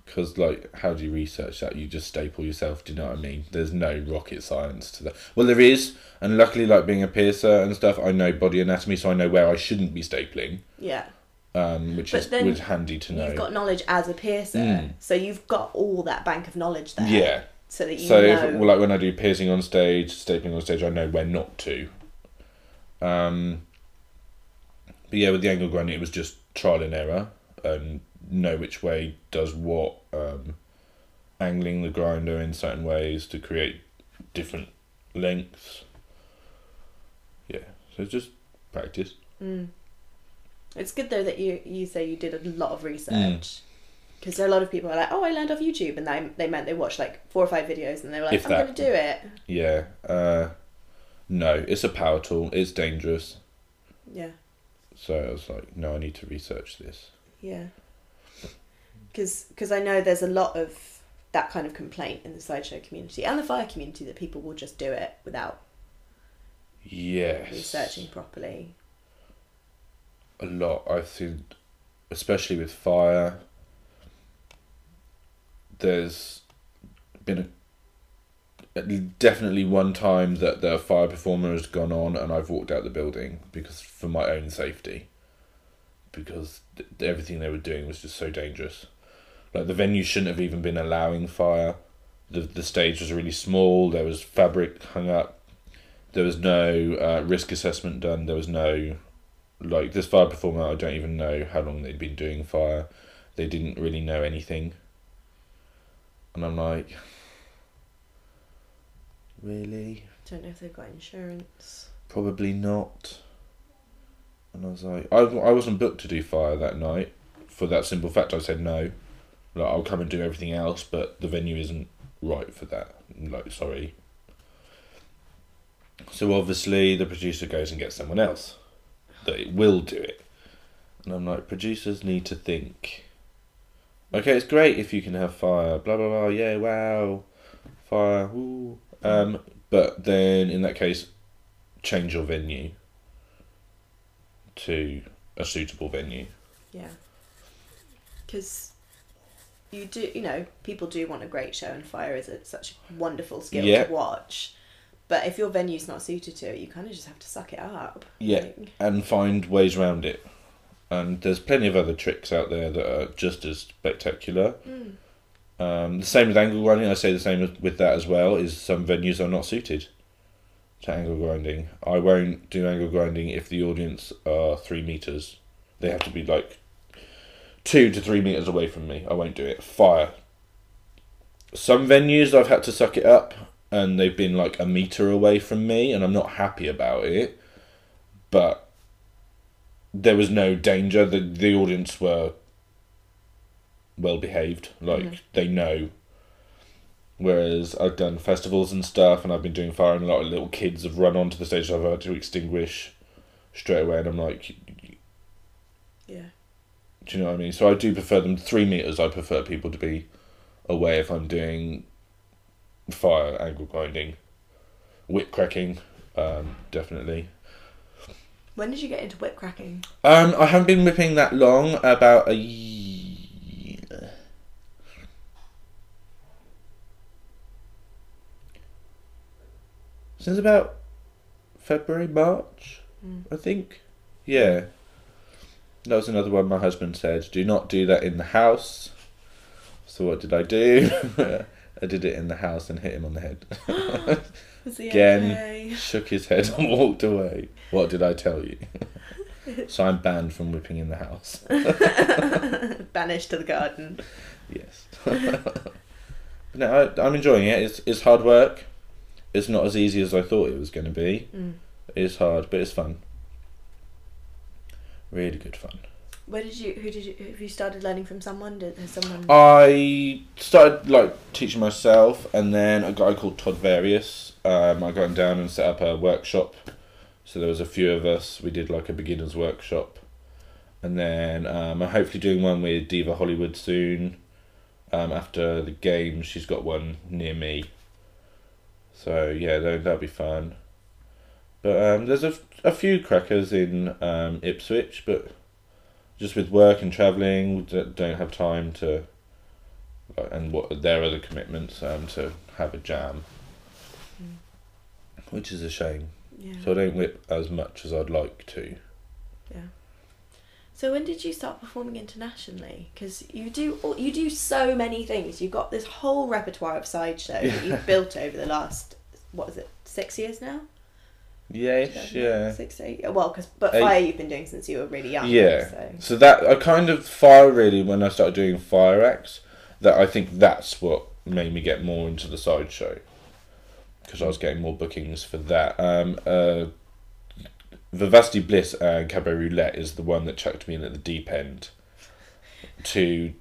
Because like, how do you research that? You just staple yourself. Do you know what I mean? There's no rocket science to that. Well, there is, and luckily, like being a piercer and stuff, I know body anatomy, so I know where I shouldn't be stapling. yeah, Um, which But is then handy to know. you've got knowledge as a piercer, Mm. so you've got all that bank of knowledge there. yeah. So that you So, know. if, well, like when I do piercing on stage, stapling on stage, I know where not to. Um, but yeah, with the angle grinding, it was just trial and error and know which way does what. Um, angling the grinder in certain ways to create different lengths. Yeah, so it's just practice. Mm. It's good though that you you say you did a lot of Mm. Because there are a lot of people are like, oh, I learned off YouTube, and they they meant they watched like four or five videos, and they were like, If I'm that. going to do it. Yeah. Uh, no, it's a power tool. It's dangerous. Yeah, So I was like, no, I need to research this. yeah. Because I know there's a lot of that kind of complaint in the sideshow community and the fire community that people will just do it without Yes. researching properly. A lot. I think, especially with fire, there's been a definitely one time that the fire performer has gone on and I've walked out the building because for my own safety. Because th- everything they were doing was just so dangerous. Like the venue shouldn't have even been allowing fire. The the stage was really small. There was fabric hung up. There was no uh, risk assessment done. There was no like this fire performer I don't even know how long they'd been doing fire. They didn't really know anything and I'm like really? Don't know if they've got insurance. probably not. And I was like I, I wasn't booked to do fire that night for that simple fact. I said no. Like I'll come and do everything else but the venue isn't right for that. Like sorry. So obviously the producer goes and gets someone else that will do it. And I'm like producers need to think okay it's great if you can have fire blah blah blah yeah wow fire woo. um but then in that case change your venue to a suitable venue Yeah. Because you do, you know, people do want a great show, and fire is a, such a wonderful skill Yeah. to watch. But if your venue's not suited to it, you kind of just have to suck it up. Yeah. Like, and find ways around it. And there's plenty of other tricks out there that are just as spectacular. mm, Um, the same with angle grinding. I say the same with- with that as well. Is some venues are not suited to angle grinding. I won't do angle grinding if the audience are three meters. They have to be like two to three meters away from me. I won't do it. Fire. Some venues I've had to suck it up, and they've been like a meter away from me, and I'm not happy about it. But there was no danger. The the audience were well behaved. Like Mhm. they know. Whereas I've done festivals and stuff, and I've been doing fire, and a lot of little kids have run onto the stage. I've had to extinguish straight away, and I'm like, yeah. do you know what I mean? So I do prefer them three meters. I prefer people to be away if I'm doing fire angle grinding, whip cracking, um, definitely. When did you get into whip cracking? Um, I haven't been whipping that long. About a year. Since about February, March, Mm. I think. Yeah. That was another one my husband said. Do not do that in the house. So what did I do? I did it in the house and hit him on the head. Again. okay? Shook his head and walked away. What did I tell you? so I'm banned from whipping in the house. Banished to the garden. Yes. But no, I, I'm enjoying it. It's it's hard work. It's not as easy as I thought it was going to be. Mm. It is hard, but it's fun. Really good fun. Where did you? Who did you? Have you started learning from someone? Did someone? I started like teaching myself, and then a guy called Todd Various. Um, I got him down and set up a workshop. So there was a few of us. We did like a beginners workshop, and then um, I'm hopefully doing one with Diva Hollywood soon. Um, after the game, she's got one near me. So yeah, that that'll be fun. But um, there's a, a few crackers in um, Ipswich, but just with work and travelling, we don't have time to, and what their other commitments um, to have a jam, Mm. which is a shame. Yeah. So I don't whip as much as I'd like to. Yeah. So when did you start performing internationally? Because you do all- you do so many things. You've got this whole repertoire of sideshow that you've built over the last what is it six years now? Yes, yeah. Six eight. Well, because but Eight. fire you've been doing since you were really young. Yeah. So So that I kind of fire really when I started doing fire acts. That I think that's what made me get more into the sideshow because I was getting more bookings for that. Um, uh, Vivacity Bliss and Cabaret Roulette is the one that chucked me in at the deep end to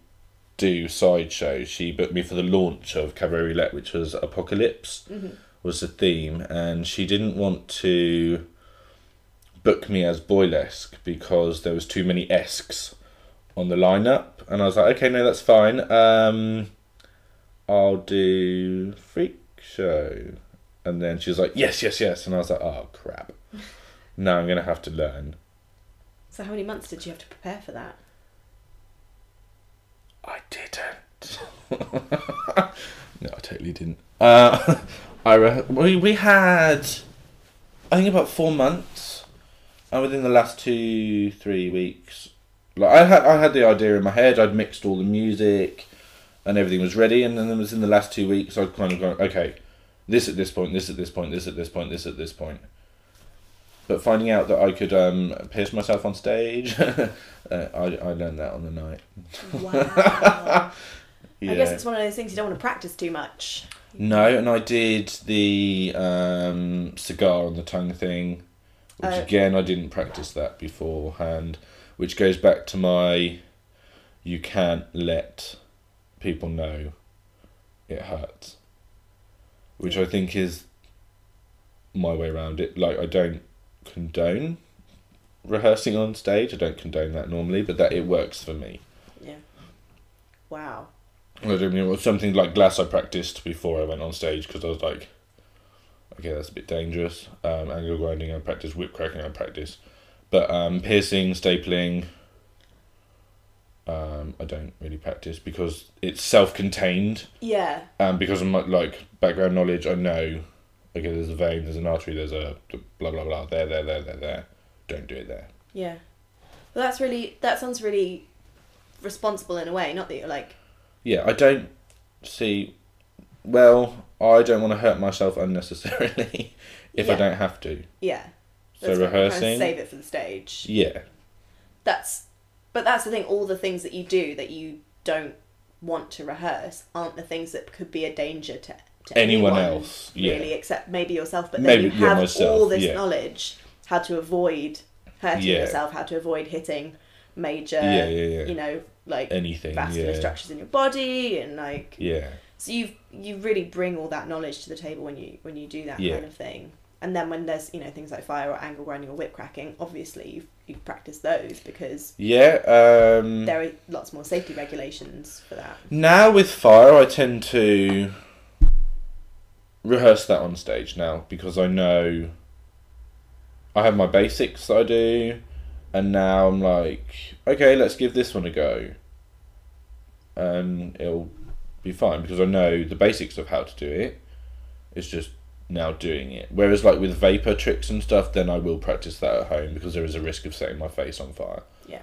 do sideshow. She booked me for the launch of Cabaret Roulette, which was Apocalypse Mhm. was the theme, and she didn't want to book me as boylesque because there was too many esques on the lineup, and I was like, okay, no, that's fine. Um, I'll do freak show, and then she was like, yes, yes, yes, and I was like, oh crap. now I'm gonna have to learn. so how many months did you have to prepare for that? I didn't. no, I totally didn't. Uh, I re- we we had, I think about four months, and within the last two three weeks, like I had I had the idea in my head. I'd mixed all the music, and everything was ready. And then it was in the last two weeks. I'd kind of gone okay, this at this point, this at this point, this at this point, this at this point. But finding out that I could um, pierce myself on stage, uh, I I learned that on the night. Wow. Yeah. I guess it's one of those things you don't want to practice too much. No, and I did the um, cigar on the tongue thing, which Oh. again I didn't practice that beforehand, which goes back to my you can't let people know it hurts, which I think is my way around it. Like I don't condone rehearsing on stage. I don't condone that normally, but that it works for me. Yeah. Wow. I don't mean it was something like glass I practiced before I went on stage because I was like, okay, that's a bit dangerous. Um, angle grinding I practice, whip cracking I practice, but um, piercing, stapling, um, I don't really practice because it's self-contained. Yeah. Um, because of my like background knowledge, I know, okay, there's a vein, there's an artery, there's a blah blah blah, there, there, there, there, there. Don't do it there. Yeah. Well, that's really that sounds really responsible in a way. Not that you're like Yeah, I don't see. Well, I don't want to hurt myself unnecessarily if I don't have to. yeah. So That's kind of rehearsing, save it for the stage. yeah, That's but that's the thing. All the things that you do that you don't want to rehearse aren't the things that could be a danger to, to Anyone anyone, else, yeah. Really, except maybe yourself. But Maybe, then you yeah, have myself, all this yeah. knowledge how to avoid hurting Yeah. yourself, how to avoid hitting major, yeah, yeah, yeah. you know, like Anything, vascular yeah, structures in your body and like yeah, so you you really bring all that knowledge to the table when you when you do that Yeah. kind of thing. And then when there's you know things like fire or angle grinding or whip cracking, obviously you you practice those because yeah. Um, there are lots more safety regulations for that. now with fire, I tend to rehearse that on stage now because I know I have my basics that I do, and now I'm like, okay, let's give this one a go, and it'll be fine because I know the basics of how to do it. It's just now doing it. Whereas like with vapor tricks and stuff, then I will practice that at home because there is a risk of setting my face on fire. Yeah.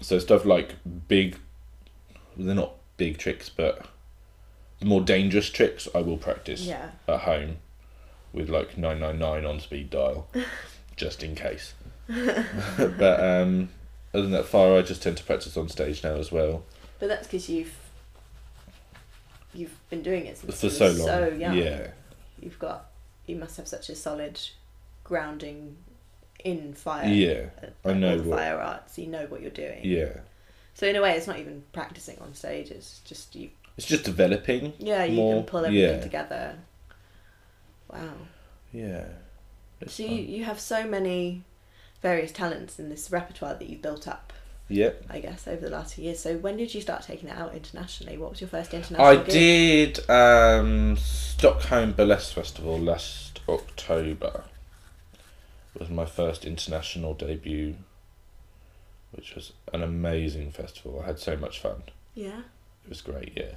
So stuff like big, they're not big tricks, but the more dangerous tricks I will practice Yeah. at home with like 999 on speed dial just in case. but um, other than that, fire I just tend to practice on stage now as well. But that's because you've you've been doing it since for so long. so young. Yeah, You've got you must have such a solid grounding in fire. yeah, uh, I know what- fire arts. You know what you're doing. yeah. So in a way, it's not even practicing on stage. It's just you. It's just developing. Yeah, you More- can pull everything yeah. together. Wow. Yeah. So you, you have so many various talents in this repertoire that you've built up, Yeah. I guess, over the last few years. So when did you start taking it out internationally? What was your first international I gig? did um, Stockholm Burlesque Festival last October. It was my first international debut, which was an amazing festival. I had so much fun. Yeah. It was great, yeah.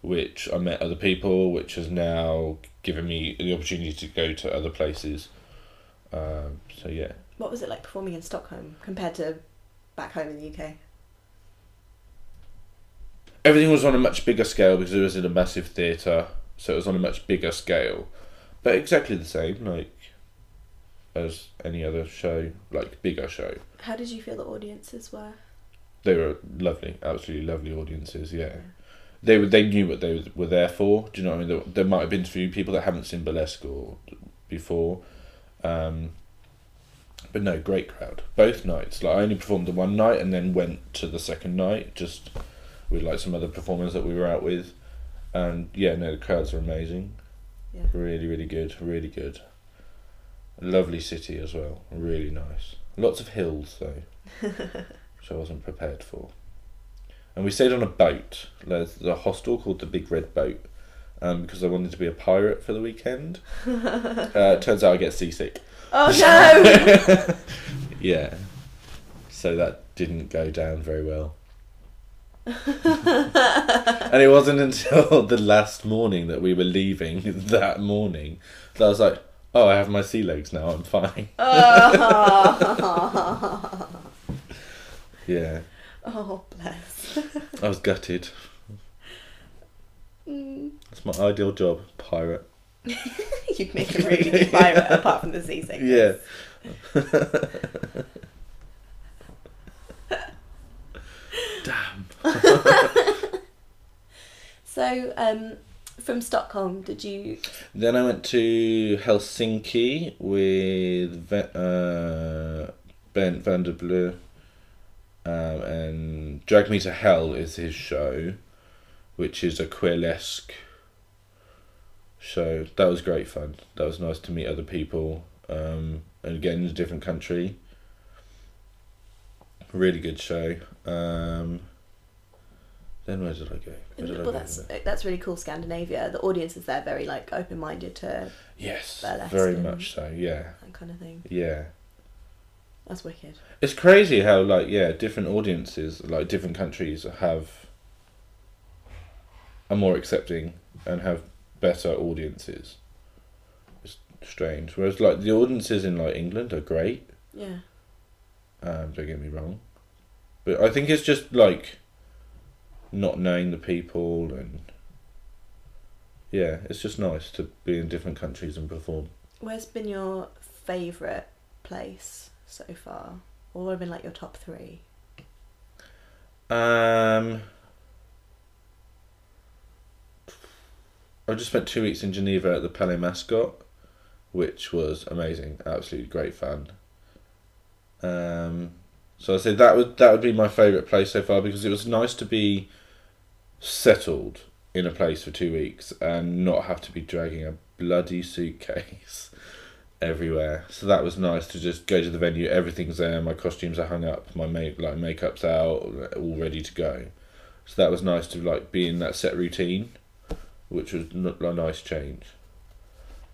Which I met other people, which has now given me the opportunity to go to other places. Um, so yeah, What was it like performing in Stockholm compared to back home in the UK? everything was on a much bigger scale because it was in a massive theatre, so it was on a much bigger scale, but exactly the same, like as any other show, like bigger show. How did you feel the audiences were? They were lovely, absolutely lovely audiences. Yeah, they were. They knew what they were there for. Do you know what I mean? There, there might have been a few people that haven't seen burlesque or before, um, but no, great crowd. Both nights. Like I only performed the one night and then went to the second night just with like some other performers that we were out with, and yeah, no, the crowds are amazing. Yeah. Really, really good. Really good. Lovely city as well. Really nice. Lots of hills though which I wasn't prepared for. And we stayed on a boat. There's a hostel called the Big Red Boat, um, because I wanted to be a pirate for the weekend. uh, turns out I get seasick. Oh no! Yeah. So that didn't go down very well. and it wasn't until the last morning that we were leaving that morning that I was like, oh, I have my sea legs now, I'm fine. oh. Yeah. oh bless. I was gutted. Mm. That's my ideal job, pirate. You'd make a really good pirate apart from the seasickness. Yeah. Damn. So, um, from Stockholm, did you? Then I went to Helsinki with uh, Bent van der Blue. Um, and Drag Me to Hell is his show, which is a queerlesque show. That was great fun. That was nice to meet other people. Um, and again, in a different country. Really good show. Um, then where did I go? Did I go? that's that's really cool. Scandinavia. The audience is there very like open minded to Yes, very much so. Yeah, that kind of thing. yeah. That's wicked. It's crazy how like yeah, different audiences, like different countries have are more accepting and have better audiences. It's strange. Whereas like the audiences in like England are great. Yeah. Um, don't get me wrong, but I think it's just like not knowing the people and yeah, it's just nice to be in different countries and perform. Where's been your favourite place so far? Or what have been like your top three? Um, I just spent two weeks in Geneva at the Palais Mascotte, which was amazing, absolutely great fun. Um, so I say that would that would be my favourite place so far because it was nice to be settled in a place for two weeks and not have to be dragging a bloody suitcase everywhere. So that was nice to just go to the venue. Everything's there. My costumes are hung up. My make like makeup's out, all ready to go. So that was nice to like be in that set routine, which was a nice change.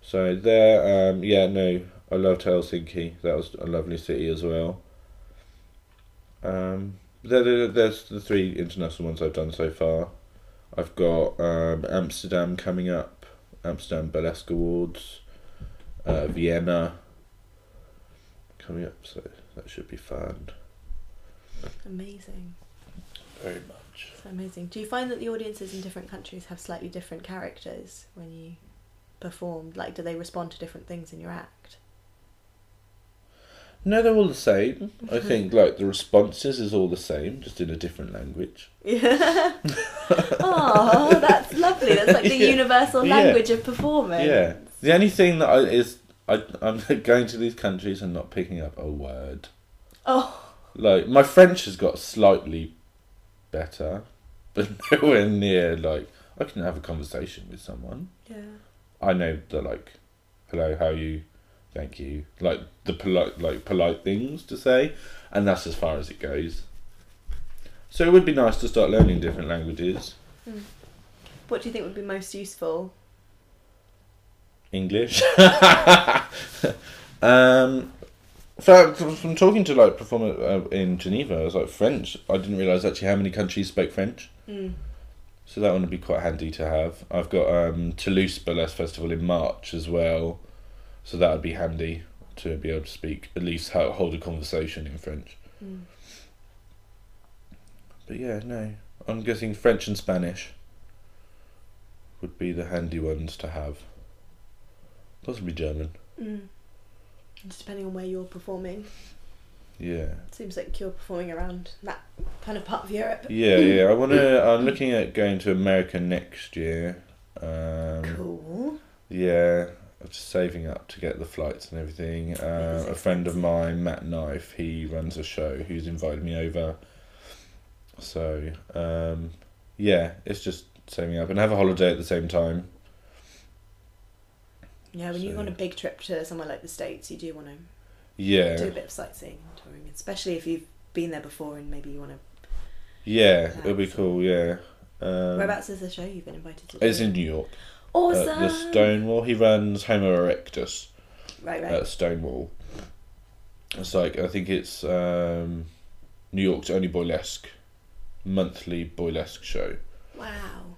So there, um, yeah, no, I loved Helsinki. That was a lovely city as well. Um, there, there, there's the three international ones I've done so far. I've got um, Amsterdam coming up, Amsterdam Burlesque Awards, uh, Vienna coming up, so that should be fun. Amazing. Very much. So amazing. Do you find that the audiences in different countries have slightly different characters when you perform? Like, do they respond to different things in your act? No, they're all the same. I think like the responses is all the same, just in a different language. Yeah. oh, that's lovely. That's like the Yeah. universal Yeah. language of performance. Yeah. The only thing that I is I I'm going to these countries and not picking up a word. Oh, Like my French has got slightly better, but nowhere near like I can have a conversation with someone. yeah. I know the like, hello, how are you, thank you, like the polite like polite things to say, and that's as far as it goes. So it would be nice to start learning different languages. What do you think would be most useful? English. um, from, from talking to like performer uh, in Geneva, I was like French. I didn't realize actually how many countries spoke French. Mm. So that one would be quite handy to have. I've got um, Toulouse Burlesque Festival in March as well, so that would be handy to be able to speak at least ho- hold a conversation in French. Mm. But yeah, no, I'm guessing French and Spanish would be the handy ones to have. Possibly German. Mm. Just depending on where you're performing. Yeah. It Seems like you're performing around that kind of part of Europe. Yeah, yeah. I want to. I'm looking at going to America next year. Um, Cool. Yeah, I'm just saving up to get the flights and everything. Uh, a friend of mine, Matt Knife, he runs a show. Who's invited me over. So um, yeah, it's just saving up and have a holiday at the same time. Yeah, when you go on a big trip to somewhere like the States, you do want to do a bit of sightseeing and touring, especially if you've been there before and maybe you want to. yeah, it'll be cool. Yeah. Um, Whereabouts is the show you've been invited to? It's in New York. Awesome. At the Stonewall. He runs Homo erectus. Right, right. at Stonewall. It's like I think it's um, New York's only burlesque monthly burlesque show. wow.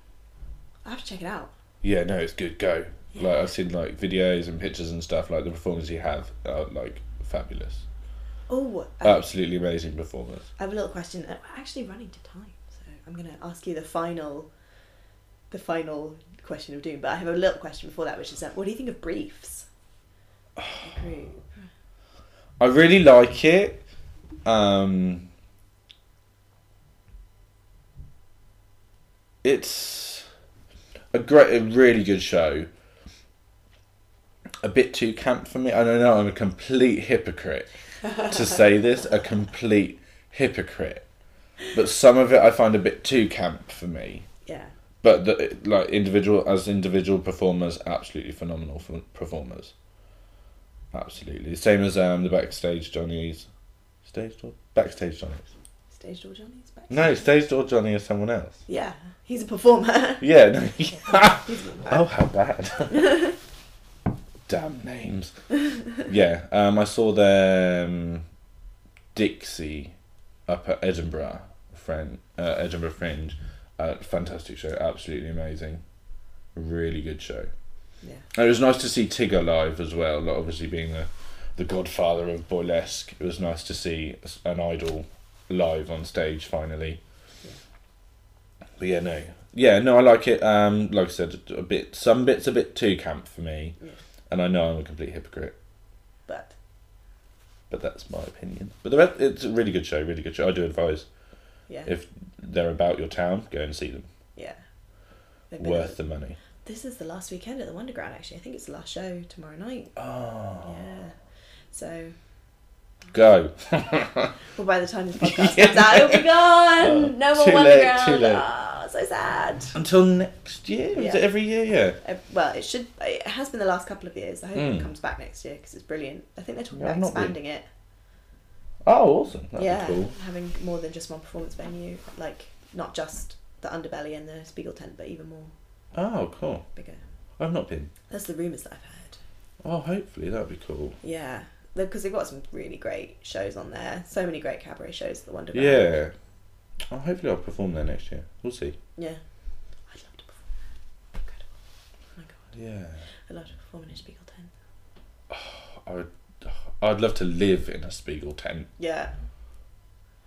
I have to check it out. Yeah, no, it's good. Go. Like I've seen like videos and pictures and stuff. Like the performers you have are like fabulous. Oh, uh, Absolutely amazing performers. I have a little question. We're actually running to time, so I'm going to ask you the final, the final question of doom. But I have a little question before that, which is, uh, what do you think of briefs? I really like it. Um, it's a great, a really good show. A bit too camp for me. I don't know. I'm a complete hypocrite to say this. A complete hypocrite. But some of it I find a bit too camp for me. Yeah. But the, like individual as individual performers, absolutely phenomenal for performers. Absolutely, same as um the backstage Johnny's, stage door backstage Johnny's. Stage door Johnny's back. No, stage door Johnny is someone else. Yeah, he's a performer. Yeah, no. A oh, how bad. Damn names. yeah, um, I saw them Dixie up at Edinburgh, friend, uh, Edinburgh Fringe. Uh, fantastic show, absolutely amazing. Really good show. Yeah. And it was nice to see Tigger live as well. Like obviously being the the godfather of burlesque, it was nice to see an idol live on stage finally. But yeah, no, yeah, no, I like it. Um, like I said, a bit, some bits a bit too camp for me, Yeah. And I know I'm a complete hypocrite, But but that's my opinion. But the rest, it's a really good show, really good show. I do advise yeah, if they're about your town, go and see them. yeah. Worth the money. This is the last weekend at the Wonderground. Actually, I think it's the last show tomorrow night. Oh, Yeah. So, go. well, by the time this podcast Yeah. comes out, it'll be gone. Oh, no more too late, too late. Oh, so sad. Until next year? Is it every year? Yeah. Uh, well, it should. It has been the last couple of years. I hope Mm. it comes back next year because it's brilliant. I think they're talking Yeah, about expanding it. Oh, awesome. That'd yeah, be cool. having more than just one performance venue, like not just the underbelly and the Spiegel tent, but even more Oh, cool. bigger. I've not been. That's the rumours that I've heard. Oh, hopefully that'd be cool. Yeah, because they've got some really great shows on there. So many great cabaret shows at the Wonderground. Yeah. Oh, hopefully I'll perform there next year. We'll see. yeah. I'd love to perform there. Incredible. Oh my god, Yeah. I'd love to perform in a Spiegel tent. I would. I'd love to live in a Spiegel tent. Yeah.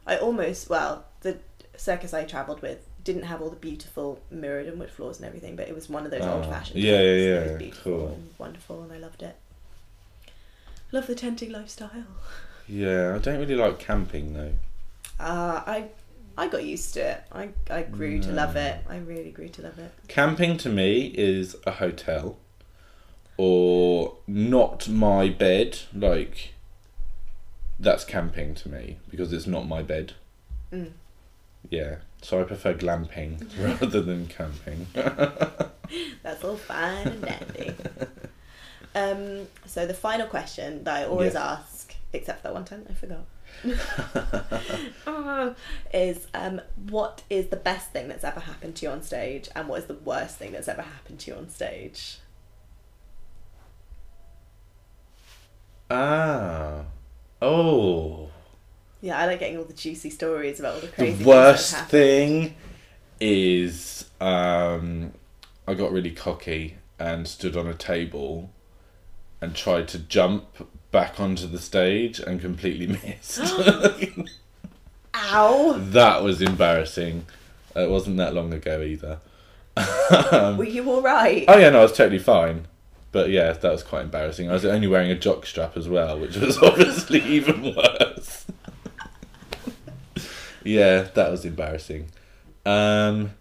I almost well the circus I travelled with didn't have all the beautiful mirrored and wood floors and everything, but it was one of those Oh, old fashioned. yeah, yeah, yeah. It was beautiful cool. and wonderful, and I loved it. Love the tenting lifestyle. Yeah, I don't really like camping though. Uh, I I got used to it. I, I grew to love it. I really grew to love it. Camping to me is a hotel or not my bed. Like, that's camping to me because it's not my bed. Mm. Yeah, so I prefer glamping rather than camping. That's all fine and dandy. um, so the final question that I always ask, except for that one time I forgot, Oh, is um, what is the best thing that's ever happened to you on stage, and what is the worst thing that's ever happened to you on stage? ah. Oh. Yeah, I like getting all the juicy stories about all the crazy. The things that have worst thing is um, I got really cocky and stood on a table and tried to jump back onto the stage and completely missed. Ow! that was embarrassing. It wasn't that long ago either. Were you all right? Oh yeah, no, I was totally fine. But yeah, that was quite embarrassing. I was only wearing a jock strap as well, which was obviously even worse. yeah, that was embarrassing. Um,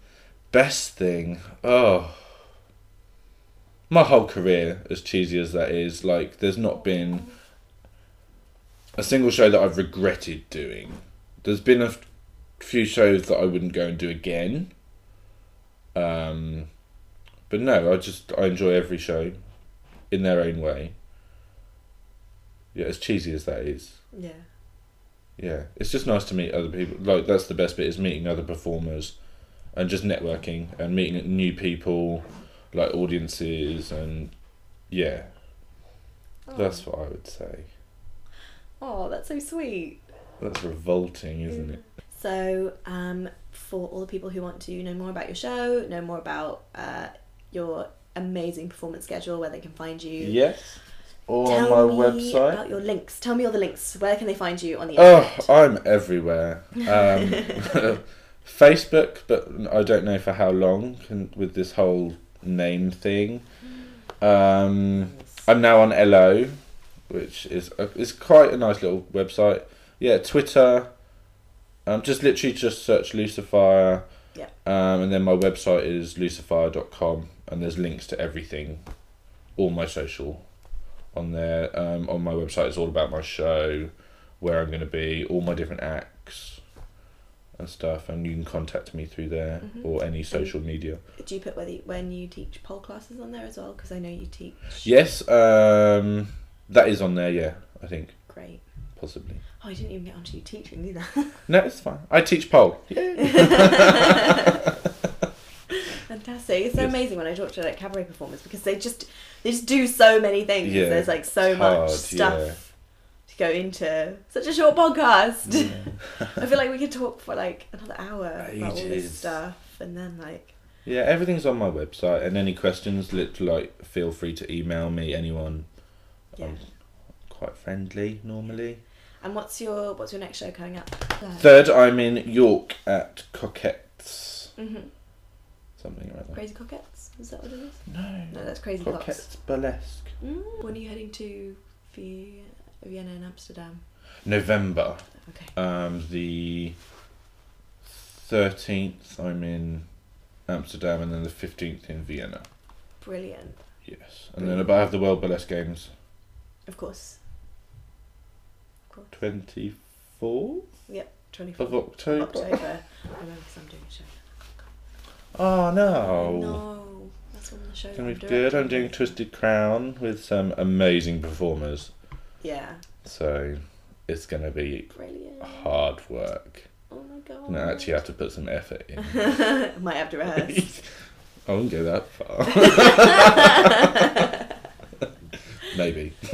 best thing, oh, my whole career, as cheesy as that is, like, there's not been a single show that I've regretted doing. There's been a f- few shows that I wouldn't go and do again. Um, but no, I just I enjoy every show in their own way. Yeah, as cheesy as that is. Yeah. Yeah, it's just nice to meet other people. Like that's the best bit is meeting other performers, and just networking and meeting new people, like audiences and yeah, that's what I would say. Oh, that's so sweet. That's revolting, isn't it? So, um, for all the people who want to know more about your show, know more about uh, your amazing performance schedule, where they can find you. Yes. Or Tell on my me website. about your links. Tell me all the links. Where can they find you on the Oh. I'm everywhere. Um, Facebook, but I don't know for how long can, with this whole name thing. Um, I'm now on Ello, which is a, is quite a nice little website. Yeah, Twitter. Um, just literally just search Lucifer. Yeah. Um, and then my website is lucifer.com and there's links to everything, all my social on there. Um, on my website it's all about my show, where I'm going to be, all my different acts and stuff, and you can contact me through there Mhm. or any social media. Do you put whether when you teach pole classes on there as well? Because I know you teach. Yes, um, that is on there. Yeah, I think Great. possibly. Oh, I didn't even get onto you teaching either. No, it's fine. I teach pole. Fantastic! It's so Yes. amazing when I talk to like cabaret performers because they just they just do so many things. Yeah, There's like so much stuff yeah. to go into such a short podcast. I feel like we could talk for like another hour about all this stuff, and then like Yeah, everything's on my website, and any questions, like feel free to email me. Anyone, yeah. I'm quite friendly normally. And what's your what's your next show coming up? Third, I'm in York at Coquettes, hmm something like that. Crazy Coquettes. Is that what it is? No, No, that's Crazy. Coquettes Burlesque. Mm. When are you heading to Vienna and Amsterdam? November, Okay. um, the thirteenth, I'm in Amsterdam, and then the fifteenth in Vienna. Brilliant. Yes, and then I have the World Burlesque Games Of course. Of course. twenty fourth Yep. 24th of October. October. I remember because I'm doing a show. Oh no. No, that's of the shows. It's gonna I'm be good. I'm doing Twisted Crown with some amazing performers. Yeah. So it's gonna be Brilliant. hard work. Oh my god. I actually have to put some effort in. Might have to rehearse. I wouldn't go that far. Maybe.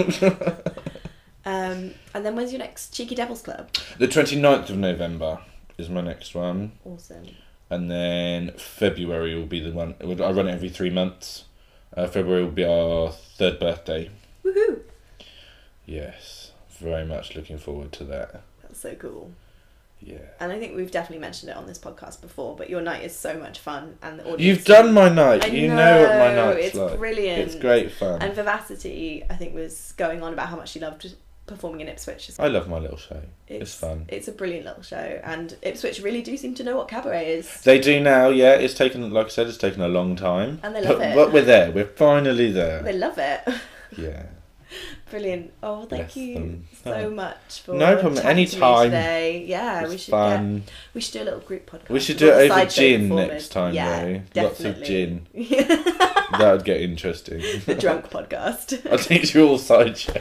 um, and then when's your next Cheeky Devils Club? The 29th of November is my next one. Awesome. And then February will be the one. I run it every three months. Uh, February will be our third birthday. Woohoo! Yes. Very much looking forward to that. That's so cool. Yeah. And I think we've definitely mentioned it on this podcast before, but your night is so much fun, and the audience. You've done my night. I you know, what my know, night's it's like. brilliant. It's great fun. And Vivacity, I think, was going on about how much she loved performing in Ipswich. It's, I love my little show. It's, fun. It's a brilliant little show, and Ipswich really do seem to know what cabaret is. They do now, yeah. It's taken, like I said, it's taken a long time. And they love but, it. But we're there. We're finally there. They love it. Yeah. Brilliant. Oh, thank Bless you them. so Oh. much for No problem. chatting to me Anytime. Today. Yeah, we It's should fun. Get, we should do a little group podcast. We should do it over gin next time, yeah, though. Definitely. Lots of gin. That would get interesting. the drunk podcast. I'll teach you all sideshow.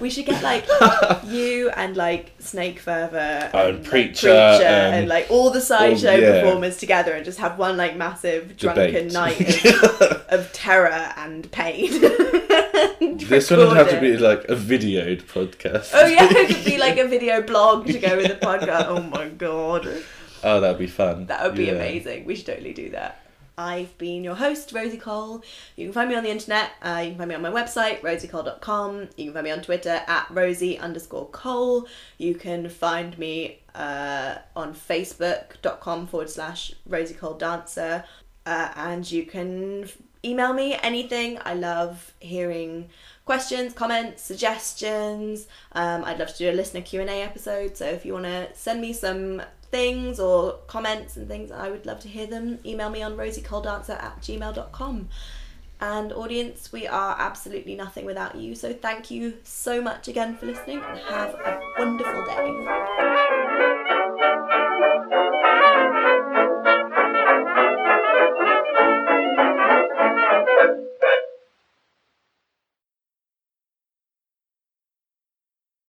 We should get like you and like Snake Fervor and, Oh, and like, Preacher and, and- like all the sideshow all- yeah. performers together and just have one like massive drunken Debate. night of, of terror and pain. This wouldn't have to be like a videoed podcast. Oh yeah, it could be like a video blog to go with the podcast. Oh my god. Oh, that'd be fun. That would be Yeah. amazing. We should totally do that. I've been your host, Rosie Cole. You can find me on the internet. Uh, you can find me on my website, rosiecole.com. You can find me on Twitter at rosie underscore cole. You can find me uh, on facebook.com forward slash rosie cole dancer. Uh, and you can email me anything. I love hearing questions, comments, suggestions. Um, I'd love to do a listener Q&A episode. So if you want to send me some things or comments and things, I would love to hear them. Email me on rosiecoledancer at gmail.com. And audience, we are absolutely nothing without you. So thank you so much again for listening and have a wonderful day.